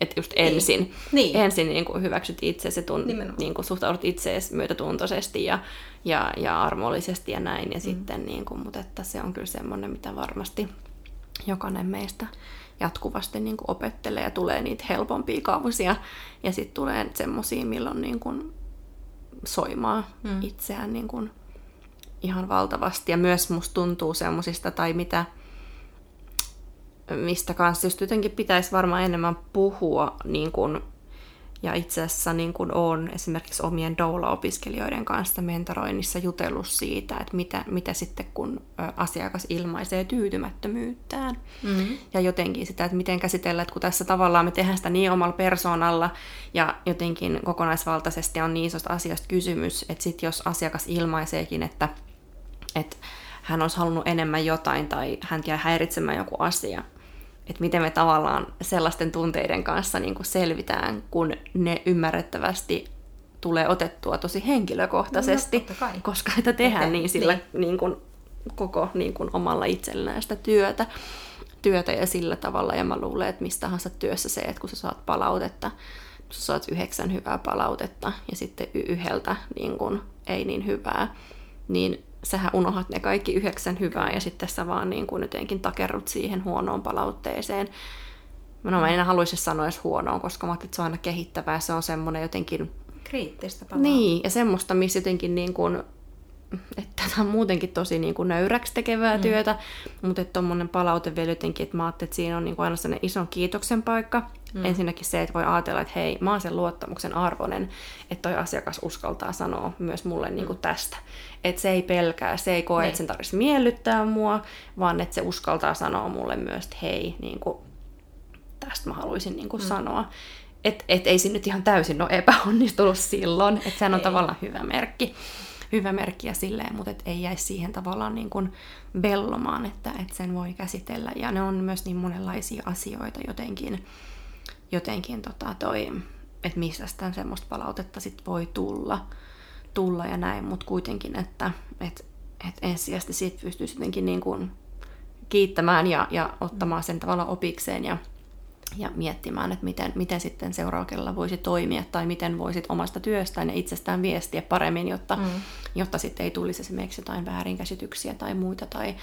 että just niin. ensin, niin. Niin. ensin niin kuin hyväksyt itsesi, tun, niin kuin suhtaudut itseesi myötätuntoisesti ja, ja, ja armollisesti ja näin, ja mm. sitten, niin kuin, mutta että se on kyllä semmoinen, mitä varmasti jokainen meistä jatkuvasti niin kuin opettelee ja tulee niitä helpompia kausia ja sitten tulee semmoisia, milloin niin kuin soimaa mm. itseään niin kuin ihan valtavasti. Ja myös musta tuntuu semmoisista, tai mitä, mistä kanssa just jotenkin pitäisi varmaan enemmän puhua niin kuin ja itse asiassa niin kuin olen esimerkiksi omien doula-opiskelijoiden kanssa mentoroinnissa jutellut siitä, että mitä, mitä sitten kun asiakas ilmaisee tyytymättömyyttään. Mm-hmm. Ja jotenkin sitä, että miten käsitellä, että kun tässä tavallaan me tehdään sitä niin omalla persoonalla ja jotenkin kokonaisvaltaisesti on niin isosta asiasta kysymys, että sitten jos asiakas ilmaiseekin, että, että hän olisi halunnut enemmän jotain tai hän jää häiritsemään joku asia, että miten me tavallaan sellaisten tunteiden kanssa niin kuin selvitään, kun ne ymmärrettävästi tulee otettua tosi henkilökohtaisesti, no, koska sitä tehdään Ete, niin sillä niin. Niin kuin, koko niin kuin omalla itsellään sitä työtä, työtä ja sillä tavalla. Ja mä luulen, että mistä tahansa työssä se, että kun sä saat palautetta, sä saat yhdeksän hyvää palautetta ja sitten yhdeltä niin kuin, ei niin hyvää, niin sähän unohat ne kaikki yhdeksän hyvää ja sitten sä vaan niin kuin jotenkin takerrut siihen huonoon palautteeseen. No mä en haluaisi sanoa edes huonoon, koska mä että se on aina kehittävää. Se on semmoinen jotenkin... Kriittistä palautetta. Niin, ja semmoista, missä jotenkin niin kuin että tämä on muutenkin tosi niin kuin nöyräksi tekevää mm. työtä, mutta että tuommoinen palaute vielä jotenkin, että mä ajattelin, että siinä on niin kuin aina sellainen ison kiitoksen paikka. Mm. Ensinnäkin se, että voi ajatella, että hei, mä oon sen luottamuksen arvoinen, että toi asiakas uskaltaa sanoa myös mulle niin kuin mm. tästä. Että se ei pelkää, se ei koe, niin. että sen tarvitsisi miellyttää mua, vaan että se uskaltaa sanoa mulle myös, että hei, niin kuin, tästä mä haluaisin niin kuin mm. sanoa. Että et ei se nyt ihan täysin ole epäonnistunut silloin, että sehän on ei. tavallaan hyvä merkki hyvä merkki ja silleen, mutta et ei jäisi siihen tavallaan niin kuin vellomaan, että, että sen voi käsitellä. Ja ne on myös niin monenlaisia asioita jotenkin, jotenkin tota toi, että mistä sitä semmoista palautetta sit voi tulla, tulla ja näin, mutta kuitenkin, että et, et ensisijaisesti siitä pystyisi jotenkin niin kuin kiittämään ja, ja ottamaan sen tavalla opikseen ja ja miettimään, että miten, miten sitten seuraavalla voisi toimia tai miten voisit omasta työstään ja itsestään viestiä paremmin, jotta, mm. jotta sitten ei tulisi esimerkiksi jotain väärinkäsityksiä tai muita tai,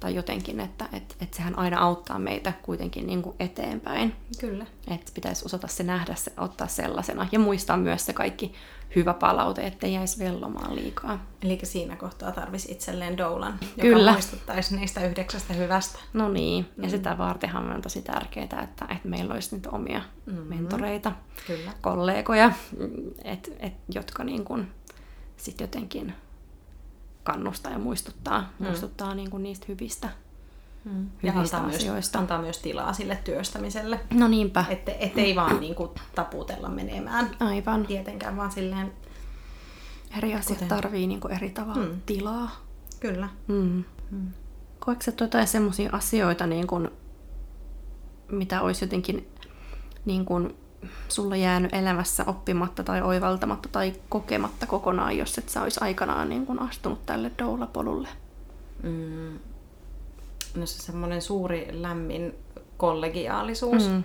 tai jotenkin, että et, et sehän aina auttaa meitä kuitenkin niin kuin eteenpäin. Kyllä. Että pitäisi osata se nähdä, se, ottaa sellaisena ja muistaa myös se kaikki hyvä palaute, ettei jäisi vellomaan liikaa. Eli siinä kohtaa tarvisi itselleen doulan, joka Kyllä. muistuttaisi niistä yhdeksästä hyvästä. No niin, ja mm. sitä vartenhan on tosi tärkeää, että, että meillä olisi niitä omia mm-hmm. mentoreita, Kyllä. kollegoja, et, et, jotka niin kuin sit jotenkin kannustaa ja muistuttaa, mm. muistuttaa niin kuin niistä hyvistä Mm. Ja antaa myös, antaa myös tilaa sille työstämiselle. No niinpä. Että et ei vaan niinku taputella menemään. Aivan. Tietenkään, vaan silleen... Eri asiat kuten... tarvii niinku eri tavalla mm. tilaa. Kyllä. Mm. Mm. Koetko sä jotain semmoisia asioita, niin kun, mitä olisi jotenkin niin kun, sulla jäänyt elämässä oppimatta tai oivaltamatta tai kokematta kokonaan, jos et sä olisi aikanaan niin kun astunut tälle doula-polulle? Mm, no se semmoinen suuri lämmin kollegiaalisuus, mm.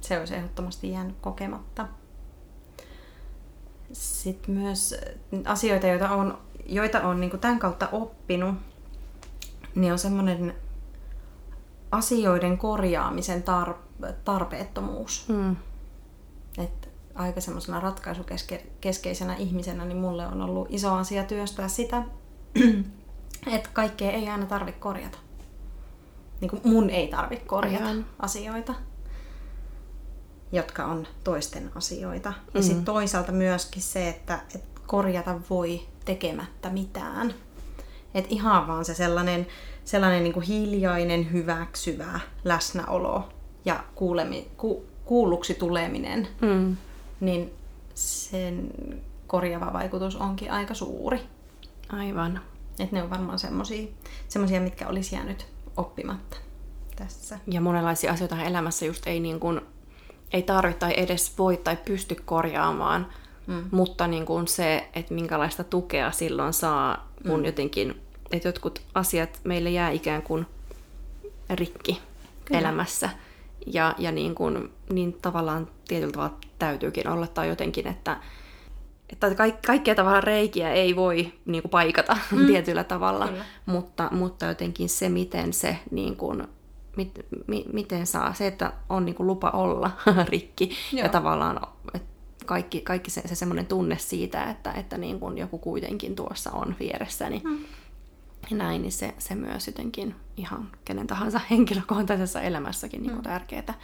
se olisi ehdottomasti jäänyt kokematta. Sitten myös asioita, joita on, joita on niin tämän kautta oppinut, niin on semmoinen asioiden korjaamisen tar- tarpeettomuus. Mm. Et aika semmoisena ratkaisukeskeisenä ihmisenä, niin mulle on ollut iso asia työstää sitä, että kaikkea ei aina tarvitse korjata niin kuin mun ei tarvitse korjata Aivan. asioita, jotka on toisten asioita. Mm. Ja sitten toisaalta myöskin se, että, että korjata voi tekemättä mitään. Että ihan vaan se sellainen, sellainen niin kuin hiljainen, hyväksyvä läsnäolo ja kuulemi, ku, kuulluksi tuleminen, mm. niin sen korjaava vaikutus onkin aika suuri. Aivan. Että ne on varmaan semmoisia, mitkä olisi jäänyt oppimatta tässä. Ja monenlaisia asioita elämässä just ei, niin kuin, ei tarvitse tai edes voi tai pysty korjaamaan, mm. mutta niin kuin se, että minkälaista tukea silloin saa, kun mm. jotenkin, että jotkut asiat meille jää ikään kuin rikki Kyllä. elämässä. Ja, ja niin, kuin, niin tavallaan tietyllä tavalla täytyykin olla tai jotenkin, että, että kaik, kaikkia tavallaan reikiä ei voi niin kuin, paikata mm. tietyllä tavalla, mutta, mutta jotenkin se, miten se niin kuin, mit, mi, miten saa, se, että on niin kuin, lupa olla rikki Joo. ja tavallaan kaikki, kaikki se, se semmoinen tunne siitä, että, että niin kuin joku kuitenkin tuossa on vieressäni. Mm. Ja näin, niin se, se myös jotenkin ihan kenen tahansa henkilökohtaisessa elämässäkin niin kuin mm. tärkeää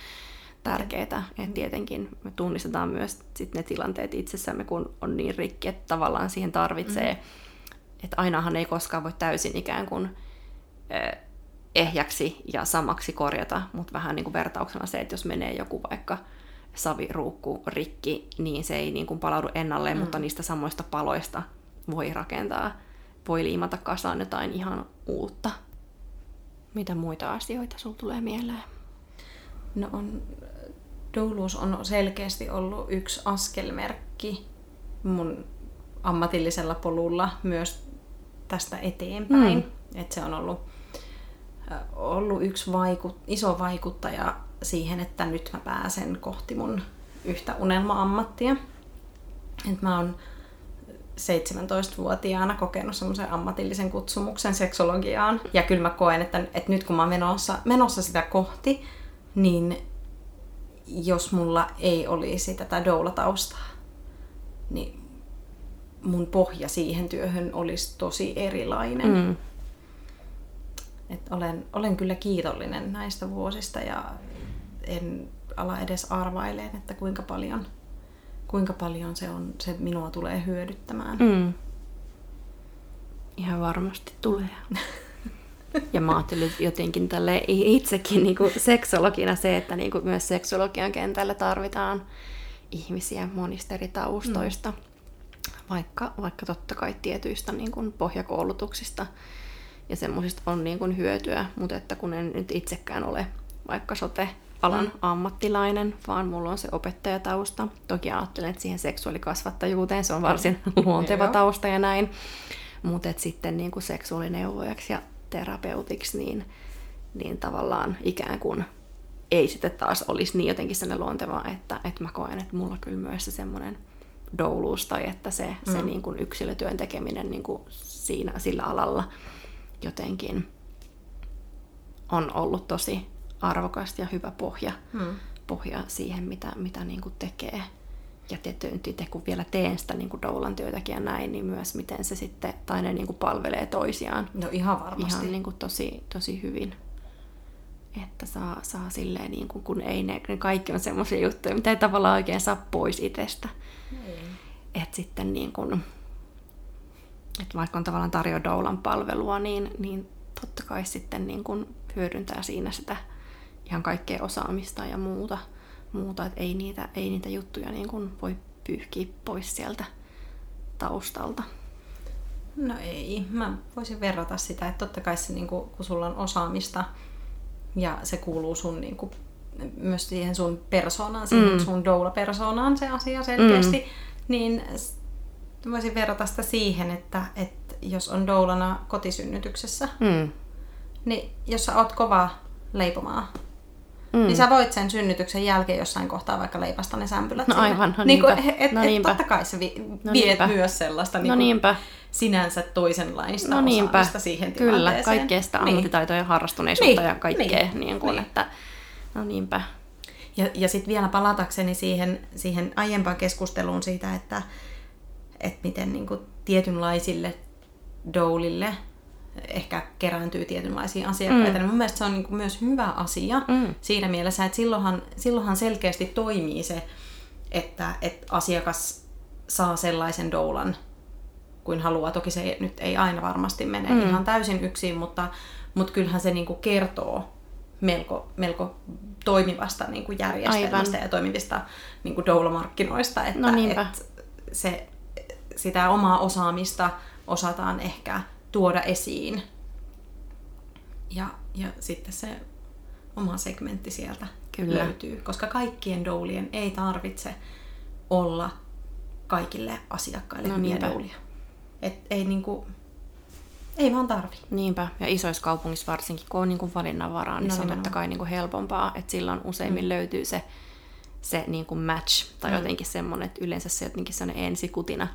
tärkeää. Että tietenkin me tunnistetaan myös sit ne tilanteet itsessämme, kun on niin rikki, että tavallaan siihen tarvitsee, mm-hmm. että ainahan ei koskaan voi täysin ikään kuin ehjäksi ja samaksi korjata, mutta vähän niin kuin vertauksena se, että jos menee joku vaikka saviruukku rikki, niin se ei niin kuin palaudu ennalleen, mm. mutta niistä samoista paloista voi rakentaa, voi liimata kasaan jotain ihan uutta. Mitä muita asioita sulla tulee mieleen? No on Douluus on selkeästi ollut yksi askelmerkki mun ammatillisella polulla myös tästä eteenpäin. Mm. Et se on ollut, ollut yksi vaikut, iso vaikuttaja siihen, että nyt mä pääsen kohti mun yhtä unelma-ammattia. Et mä oon 17-vuotiaana kokenut semmoisen ammatillisen kutsumuksen seksologiaan. Ja kyllä mä koen, että, että nyt kun mä oon menossa, menossa sitä kohti, niin jos mulla ei olisi tätä doulataustaa, niin mun pohja siihen työhön olisi tosi erilainen. Mm. Et olen, olen kyllä kiitollinen näistä vuosista ja en ala edes arvaileen, että kuinka paljon, kuinka paljon se, on, se minua tulee hyödyttämään. Mm. Ihan varmasti tulee. Ja mä ajattelin jotenkin tälle itsekin niin kuin seksologina se, että niin kuin myös seksologian kentällä tarvitaan ihmisiä monista eri taustoista, mm. vaikka, vaikka totta kai tietyistä niin kuin pohjakoulutuksista ja semmoisista on niin kuin hyötyä, mutta että kun en nyt itsekään ole vaikka sote-alan mm. ammattilainen, vaan mulla on se opettajatausta. Toki ajattelen, että siihen seksuaalikasvattajuuteen se on varsin luonteva tausta ja näin, mutta sitten niin kuin seksuaalineuvojaksi ja terapeutiksi, niin, niin tavallaan ikään kuin ei sitten taas olisi niin jotenkin sellainen luontevaa, että, että mä koen, että mulla kyllä myös se semmoinen douluus tai että se, mm. se niin kuin yksilötyön tekeminen niin kuin siinä, sillä alalla jotenkin on ollut tosi arvokasta ja hyvä pohja, mm. pohja siihen, mitä, mitä niin kuin tekee ja tietysti kun vielä teen sitä niin doulan työtäkin ja näin, niin myös miten se sitten, tai ne niin kuin palvelee toisiaan. No ihan varmasti. Ihan niin kuin tosi, tosi hyvin. Että saa, saa silleen, niin kuin, kun ei ne, ne kaikki on semmoisia juttuja, mitä ei tavallaan oikein saa pois itsestä. Niin. Että sitten niin kuin, että vaikka on tavallaan tarjoa doulan palvelua, niin, niin totta kai sitten niin kuin hyödyntää siinä sitä ihan kaikkea osaamista ja muuta muuta, että ei niitä, ei niitä juttuja niin kuin voi pyyhkiä pois sieltä taustalta. No ei, mä voisin verrata sitä, että totta kai se, niin kuin, kun sulla on osaamista ja se kuuluu sun niin kuin, myös siihen sun persoonaan, siihen mm. sun doula-persoonaan se asia selkeästi, mm. niin voisin verrata sitä siihen, että, että jos on doulana kotisynnytyksessä, mm. niin jos sä oot kova leipomaan, Mm. Niin sä voit sen synnytyksen jälkeen jossain kohtaa vaikka leipasta ne sämpylät No aivan, no niin kuin, et, no et, totta kai se vi- no viet niinpä. myös sellaista niin no niinpä. sinänsä toisenlaista no niinpä. siihen Kyllä, kaikkea sitä niin. ammattitaitoa ja harrastuneisuutta niin. ja kaikkea. Niin. Niin kuin, niin. Että, no niinpä. Ja, ja sitten vielä palatakseni siihen, siihen aiempaan keskusteluun siitä, että, että miten niin kuin tietynlaisille doulille ehkä kerääntyy tietynlaisia asiakkaita, mm. niin mun mielestä se on niin kuin myös hyvä asia mm. siinä mielessä, että silloinhan, silloinhan selkeästi toimii se, että, että asiakas saa sellaisen doulan, kuin haluaa. Toki se nyt ei aina varmasti mene mm. ihan täysin yksin, mutta, mutta kyllähän se niin kuin kertoo melko, melko toimivasta niin kuin järjestelmästä Aivan. ja toimivista niin kuin doula-markkinoista, että, no että se, sitä omaa osaamista osataan ehkä tuoda esiin ja, ja sitten se oma segmentti sieltä Kyllä. löytyy, koska kaikkien doulien ei tarvitse olla kaikille asiakkaille no, hyviä doulia. Et ei niinku, ei vaan tarvi. Niinpä, ja isoissa kaupungissa varsinkin, kun on niinku valinnanvaraa, niin no, se on totta kai niinku helpompaa, että silloin useimmin mm. löytyy se, se niinku match, tai mm. jotenkin semmoinen, että yleensä se jotenkin sellainen ensikutina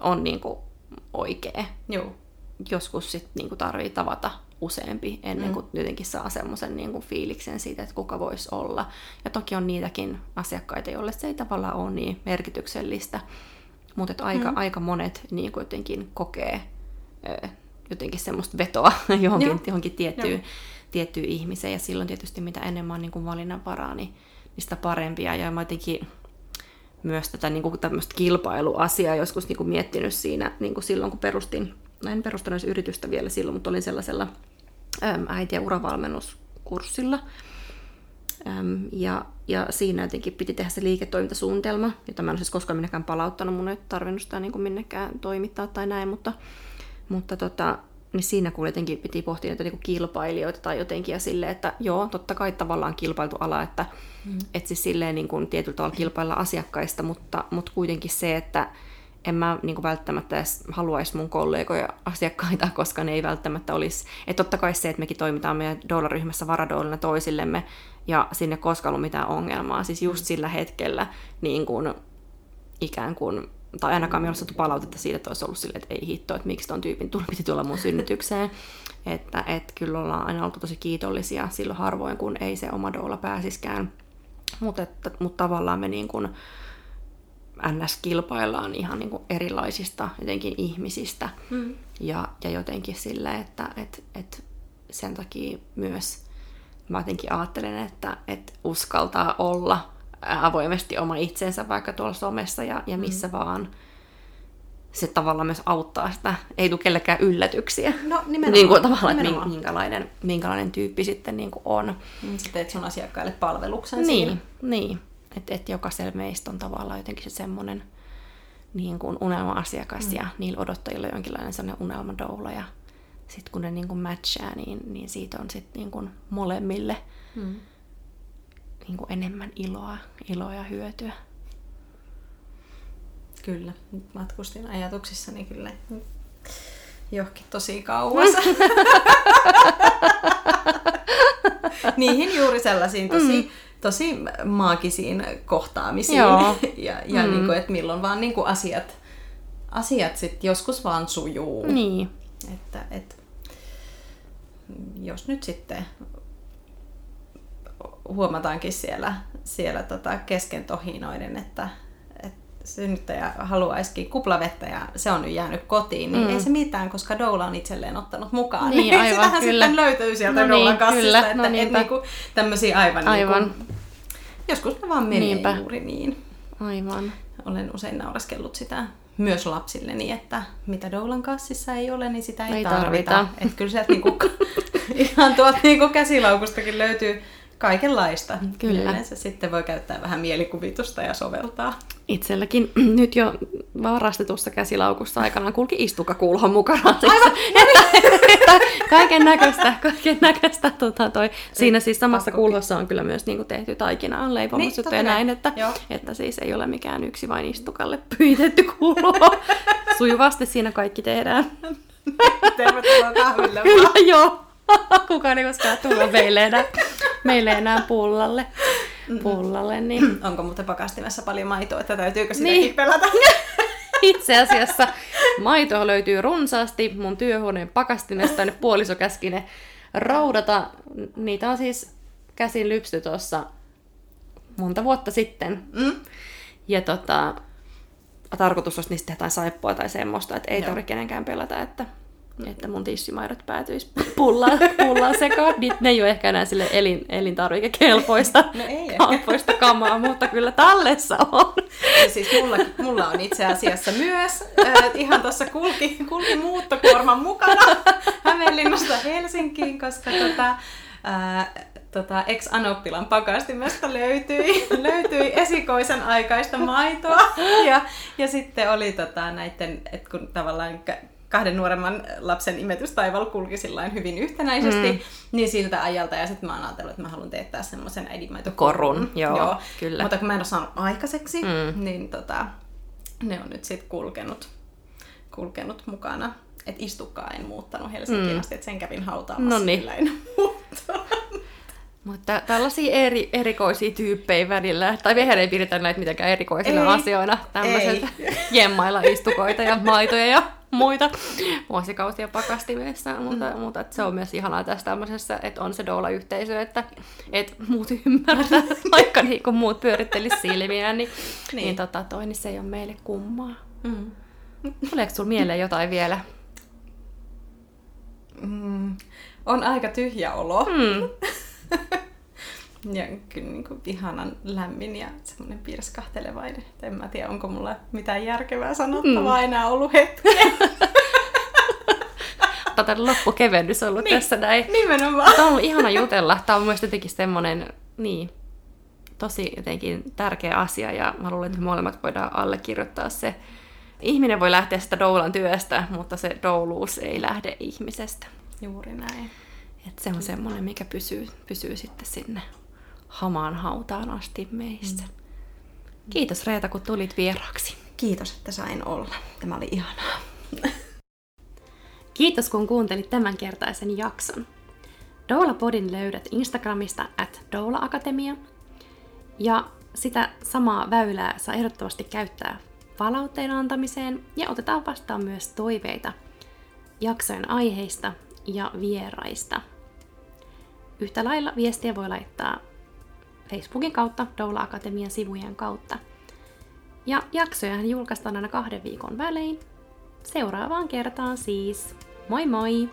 on niinku oikea. Joo. Joskus sitten niinku tarvii tavata useampi ennen mm. kuin mm. jotenkin saa semmoisen niin kuin fiiliksen siitä, että kuka voisi olla. Ja toki on niitäkin asiakkaita, joille se ei tavallaan ole niin merkityksellistä, mutta aika, mm. aika monet niin kuin jotenkin kokee ö, jotenkin semmoista vetoa johonkin, johonkin tiettyyn, tiettyyn ihmiseen. Ja silloin tietysti mitä enemmän on niin kuin valinnanvaraa, niin, sitä parempia. Ja mä jotenkin myös tätä niin kuin tämmöistä kilpailuasiaa joskus niin kuin miettinyt siinä niin kuin silloin, kun perustin, en perustanut yritystä vielä silloin, mutta olin sellaisella äiti- ja uravalmennuskurssilla. Ja, ja siinä jotenkin piti tehdä se liiketoimintasuunnitelma, jota mä en siis koskaan minnekään palauttanut, mun ei tarvinnut sitä niin kuin minnekään toimittaa tai näin, mutta, mutta tota, niin siinä kun jotenkin piti pohtia näitä niin kilpailijoita tai jotenkin ja silleen, että joo, totta kai tavallaan kilpailtu ala, että mm. et siis silleen niin kuin tietyllä tavalla kilpailla asiakkaista, mutta, mutta kuitenkin se, että en mä niin kuin välttämättä edes haluaisi mun kollegoja asiakkaita, koska ne ei välttämättä olisi. Että totta kai se, että mekin toimitaan meidän dollaryhmässä varadollina toisillemme ja sinne koskaan ollut mitään ongelmaa. Siis just sillä hetkellä niin kuin, ikään kuin, tai ainakaan minulla saatu palautetta siitä, että olisi ollut silleen, että ei hitto, että miksi ton tyypin tuli, piti tulla mun synnytykseen. Että et kyllä ollaan aina oltu tosi kiitollisia silloin harvoin, kun ei se oma doula pääsiskään. Mutta mut tavallaan me niin kuin, ns. kilpaillaan ihan niin kuin erilaisista jotenkin ihmisistä. Mm. Ja, ja jotenkin sille, että et, et sen takia myös mä jotenkin ajattelen, että et uskaltaa olla avoimesti oma itsensä vaikka tuolla somessa ja, ja missä mm. vaan. Se tavallaan myös auttaa sitä, ei tule kellekään yllätyksiä. No nimenomaan. Niin kuin tavallaan, nimenomaan. että minkälainen, minkälainen tyyppi sitten niin kuin on. Mm, sä teet sun asiakkaille palveluksen niin, siinä. Niin, että et jokaisella meistä on tavallaan jotenkin se semmoinen niin kuin unelma-asiakas mm. ja niillä odottajilla on jonkinlainen sellainen unelmadoula ja sitten kun ne niin kuin matchaa, niin, niin siitä on sitten niin kuin molemmille mm. niin kuin enemmän iloa, iloa ja hyötyä. Kyllä, matkustin ajatuksissani kyllä johonkin tosi kauas. Niihin juuri sellaisiin tosi mm tosi maagisiin kohtaamisiin. Joo. ja ja mm. niin kuin, että milloin vaan niin kuin asiat, asiat sit joskus vaan sujuu. Niin. Että, et, jos nyt sitten huomataankin siellä, siellä tota kesken tohinoiden, että, synnyttäjä haluaisikin kuplavettä ja se on nyt jäänyt kotiin, niin mm. ei se mitään, koska Doula on itselleen ottanut mukaan. Niin, niin aivan, Sitähän kyllä. sitten löytyy sieltä no Doulan niin, kassista, kyllä, että no et, niinku, tämmöisiä aivan, aivan. Niinku, joskus ne vaan menee Niinpä. juuri niin. Aivan. Olen usein nauraskellut sitä myös lapsilleni, että mitä Doulan kassissa ei ole, niin sitä ei, ei tarvita. tarvita. Että kyllä sieltä niinku, ihan tuolta niinku käsilaukustakin löytyy kaikenlaista. Kyllä. Yleensä sitten voi käyttää vähän mielikuvitusta ja soveltaa. Itselläkin nyt jo varastetussa käsilaukussa aikanaan kulki istukakulhon mukana. Aivan! että, että, kaiken näköistä, kaiken näköistä tota toi. Siinä siis samassa kulhossa on kyllä myös niinku tehty taikinaan leipomusjuttuja niin, ja näin, että, että siis ei ole mikään yksi vain istukalle pyytetty kulho. Sujuvasti siinä kaikki tehdään. Tervetuloa kahville. Kyllä, joo. Kukaan ei koskaan tulla meille enää, meille enää pullalle. pullalle niin. Onko muuten pakastimessa paljon maitoa, että täytyykö sitäkin niin. pelata? Itse asiassa maitoa löytyy runsaasti mun työhuoneen pakastimesta, nyt puoliso käski ne raudata. Niitä on siis käsin lypsty tuossa monta vuotta sitten. Mm. Ja tota, tarkoitus olisi niistä tehdä saippua tai semmoista, että ei tarvitse kenenkään pelata, että että mun tissimaidot päätyisi pullaan, pullaan sekaan. Niin ne ei ole ehkä enää sille elin, elintarvikekelpoista No ei kelpoista kamaa, mutta kyllä tallessa on. Ja siis mulla, mulla on itse asiassa myös, äh, ihan tuossa kulki, kulki muuttokuorman mukana Hämeenlinnasta Helsinkiin, koska tota, äh, tota, ex-anoppilan pakastimesta löytyi, löytyi esikoisen aikaista maitoa. Ja, ja sitten oli tota, näiden, että kun tavallaan kahden nuoremman lapsen imetystaival kulki hyvin yhtenäisesti, mm. niin siltä ajalta. Ja sitten mä oon ajatellut, että mä haluan teettää semmoisen äidinmaitokorun. Korun, joo, joo, kyllä. Mutta kun mä en ole saanut aikaiseksi, mm. niin tota, ne on nyt sitten kulkenut, kulkenut mukana. Että istukkaa en muuttanut Helsinkiin mm. asti, että sen kävin hautaamassa, Noniin. sillä en. Mutta tällaisia eri, erikoisia tyyppejä välillä, tai mehän ei pidetä näitä mitenkään erikoisina Ei, asioina, tämmöiset jemmailla istukoita ja maitoja ja muita vuosikausia pakastimessa, mutta, mm. mutta että se on myös ihanaa tässä tämmöisessä, että on se doula-yhteisö, että, että muut ymmärtää, vaikka niin kun muut pyörittelisi silmiään, niin, niin. Niin. tota, toi, niin se ei ole meille kummaa. Mm. Tuleeko sulla mieleen jotain vielä? Mm. On aika tyhjä olo. Hmm. Ja kyllä niin kuin ihanan lämmin ja semmoinen pirskahtelevainen. En mä tiedä, onko mulla mitään järkevää sanottavaa mm. enää ollut hetken. Tätä loppukevennys ollut Niin. tässä näin. Nimenomaan. Tämä on ollut ihana jutella. Tämä on myös jotenkin semmoinen, niin, tosi jotenkin tärkeä asia ja mä luulen, että me molemmat voidaan allekirjoittaa se. Ihminen voi lähteä sitä doulan työstä, mutta se douluus ei lähde ihmisestä. Juuri näin. Et se on semmoinen, mikä pysyy, pysyy sitten sinne hamaan hautaan asti meistä. Kiitos Reeta, kun tulit vieraaksi. Kiitos, että sain olla. Tämä oli ihanaa. Kiitos kun kuuntelit tämänkertaisen jakson. Doula-podin löydät Instagramista at Doula Akatemia. Ja sitä samaa väylää saa ehdottomasti käyttää palautteen antamiseen ja otetaan vastaan myös toiveita jaksojen aiheista ja vieraista. Yhtä lailla viestiä voi laittaa Facebookin kautta, Doula Akatemian sivujen kautta. Ja jaksojahan julkaistaan aina kahden viikon välein. Seuraavaan kertaan siis. Moi moi!